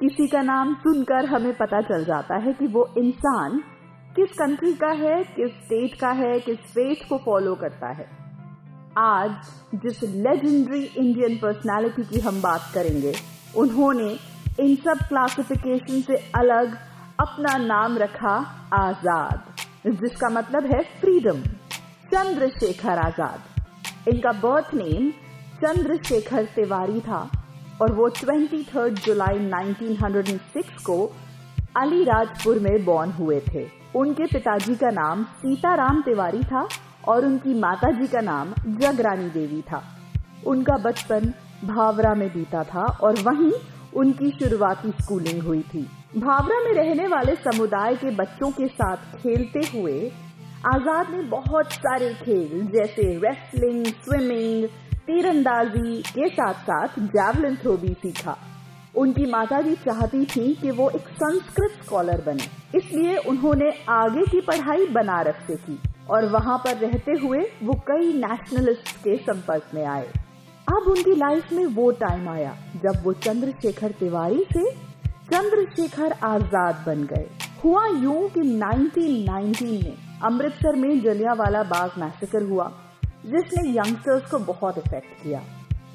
किसी का नाम सुनकर हमें पता चल जाता है कि वो इंसान किस कंट्री का है, किस स्टेट का है, किस फेथ को फॉलो करता है। आज जिस लेजेंडरी इंडियन पर्सनालिटी की हम बात करेंगे, उन्होंने इन सब क्लासिफिकेशन से अलग अपना नाम रखा आज़ाद, जिसका मतलब है फ्रीडम चंद्रशेखर आज़ाद। इनका बर्थ नेम चंद्रशेखर तिवारी था। और वो 23 जुलाई 1906 को अलीराजपुर में बॉर्न हुए थे। उनके पिताजी का नाम सीताराम तिवारी था और उनकी माताजी का नाम जगरानी देवी था। उनका बचपन भावरा में बीता था और वहीं उनकी शुरुआती स्कूलिंग हुई थी। भावरा में रहने वाले समुदाय के बच्चों के साथ खेलते हुए आज़ाद ने बहुत सारे खेल, जैसे रेसलिंग स्विमिंग तीरंदाजी के साथ साथ जैवलिन थ्रो भी सीखा। उनकी माताजी चाहती थी कि वो एक संस्कृत स्कॉलर बने। इसलिए उन्होंने आगे की पढ़ाई बनारस से की और वहाँ पर रहते हुए वो कई नेशनलिस्ट के संपर्क में आए। अब उनकी लाइफ में वो टाइम आया जब वो चंद्रशेखर तिवारी से चंद्रशेखर आज़ाद बन गए। हुआ यूँ कि 1919 में अमृतसर में जलियांवाला बाग मैसेकर हुआ। जिसने यंगस्टर्स को बहुत इफ़ेक्ट किया।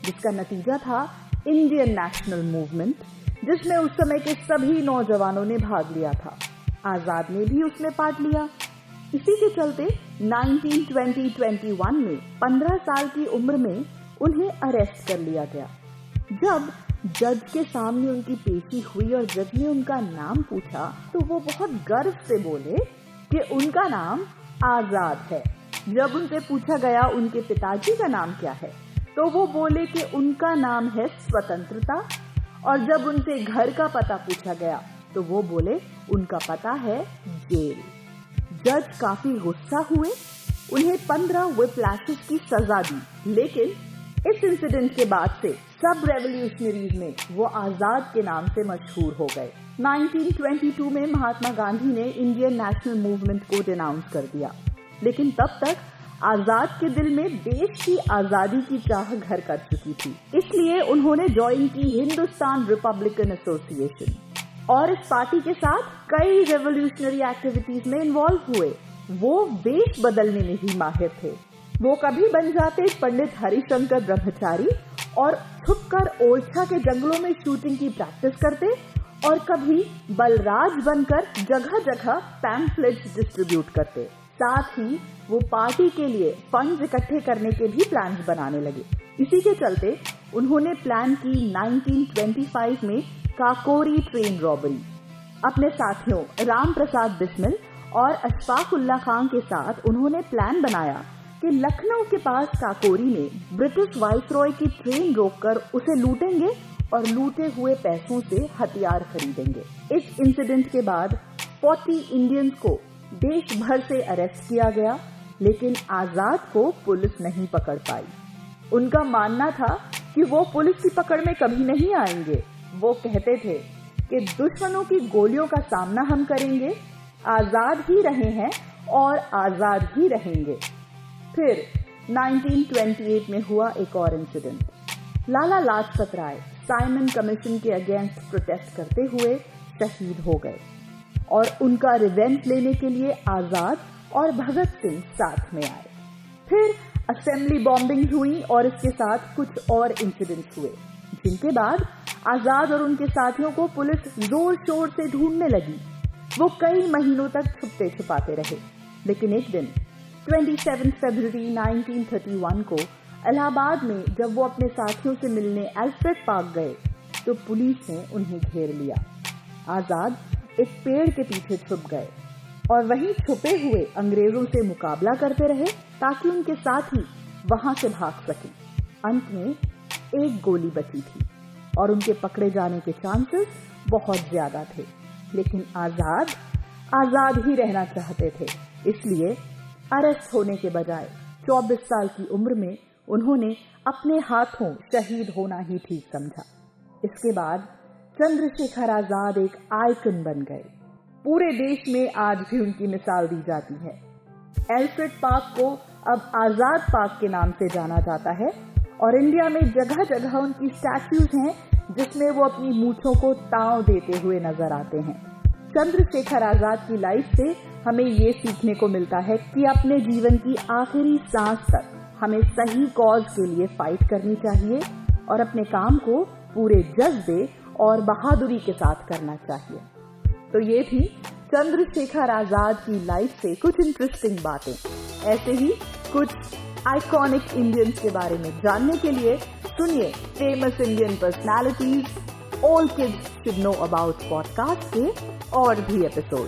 जिसका नतीजा था इंडियन नेशनल मूवमेंट जिसमें उस समय के सभी नौजवानों ने भाग लिया था। आज़ाद ने भी उसमें पार्ट लिया। इसी के चलते 1920-21 में 15 साल की उम्र में उन्हें अरेस्ट कर लिया गया। जब जज के सामने उनकी पेशी हुई और जज ने उनका नाम पूछा तो वो बहुत गर्व से बोले कि उनका नाम आज़ाद है। जब उनसे पूछा गया उनके पिताजी का नाम क्या है तो वो बोले कि उनका नाम है स्वतंत्रता। और जब उनसे घर का पता पूछा गया तो वो बोले, उनका पता है जेल। जज काफ़ी गुस्सा हुए, उन्हें पंद्रह विप्लैशेस की सजा दी। लेकिन इस इंसिडेंट के बाद से सब रेवोल्यूशनरीज में वो आज़ाद के नाम से मशहूर हो गए। 1922 में महात्मा गांधी ने इंडियन नेशनल मूवमेंट को डिनाउंस कर दिया। लेकिन तब तक आज़ाद के दिल में देश की आज़ादी की चाह घर कर चुकी थी। इसलिए उन्होंने ज्वाइन की हिंदुस्तान रिपब्लिकन एसोसिएशन और इस पार्टी के साथ कई रेवोल्यूशनरी एक्टिविटीज़ में इन्वॉल्व हुए। वो देश बदलने में ही माहिर थे। वो कभी बन जाते पंडित हरिशंकर ब्रह्मचारी और छुपकर ओरछा के जंगलों में शूटिंग की प्रैक्टिस करते और कभी बलराज बनकर जगह जगह पैम्फलेट्स डिस्ट्रीब्यूट करते। साथ ही वो पार्टी के लिए फंड इकट्ठे करने के भी प्लान बनाने लगे। इसी के चलते उन्होंने प्लान की 1925 में काकोरी ट्रेन रॉबरी अपने साथियों राम प्रसाद बिस्मिल और अशफाक उल्ला खान के साथ उन्होंने प्लान बनाया कि लखनऊ के पास काकोरी में ब्रिटिश वाइसरॉय की ट्रेन रोककर उसे लूटेंगे और लूटे हुए पैसों से हथियार खरीदेंगे। इस इंसिडेंट के बाद 40 इंडियंस को देश भर से अरेस्ट किया गया, लेकिन आज़ाद को पुलिस नहीं पकड़ पाई। उनका मानना था कि वो पुलिस की पकड़ में कभी नहीं आएँगे। वो कहते थे कि दुश्मनों की गोलियों का सामना हम करेंगे, आज़ाद ही रहे हैं और आज़ाद ही रहेंगे। फिर 1928 में हुआ एक और incident Lala Lajpat Rai Simon commission के अगेंस्ट प्रोटेस्ट करते हुए शहीद हो गए। और उनका रिवेंज लेने के लिए आज़ाद और भगत सिंह साथ में आए। फिर असेंबली बॉम्बिंग हुई और इसके साथ कुछ और इंसिडेंट्स हुए, जिनके बाद आज़ाद और उनके साथियों को पुलिस ज़ोर शोर से ढूँढने लगी। वो कई महीनों तक छुपते छुपाते रहे, लेकिन एक दिन 27 फरवरी 1931 को इलाहाबाद में जब वो अपने साथियों से मिलने एल्फ्रेड पार्क गए तो पुलिस ने उन्हें घेर लिया। आज़ाद एक पेड़ के पीछे छुप गए और वहीं छुपे हुए अंग्रेज़ों से मुकाबला करते रहे ताकि उनके साथी वहाँ से भाग सकें। अंत में एक गोली बची थी और उनके पकड़े जाने के चांसेस बहुत ज़्यादा थे। लेकिन आज़ाद आज़ाद ही रहना चाहते थे। इसलिए अरेस्ट होने के बजाय 24 साल की उम्र में उन्होंने अपने हाथों शहीद होना ही ठीक समझा। इसके बाद चंद्रशेखर आज़ाद एक आइकन बन गए। पूरे देश में आज भी उनकी मिसाल दी जाती है। एल्फ्रेड पार्क को अब आज़ाद पार्क के नाम से जाना जाता है और इंडिया में जगह जगह उनकी स्टैच्यूज हैं, जिसमें वो अपनी मूछों को ताव देते हुए नज़र आते हैं। चंद्रशेखर आज़ाद की लाइफ से हमें ये सीखने को मिलता है कि अपने जीवन की आखिरी सांस तक हमें सही कॉज के लिए फाइट करनी चाहिए और अपने काम को पूरे जज्बे और बहादुरी के साथ करना चाहिए। तो ये थी चंद्रशेखर आज़ाद की लाइफ से कुछ इंटरेस्टिंग बातें। ऐसे ही कुछ आइकॉनिक इंडियंस के बारे में जानने के लिए सुनिए famous Indian personalities all kids should know about podcast के और भी एपिसोड.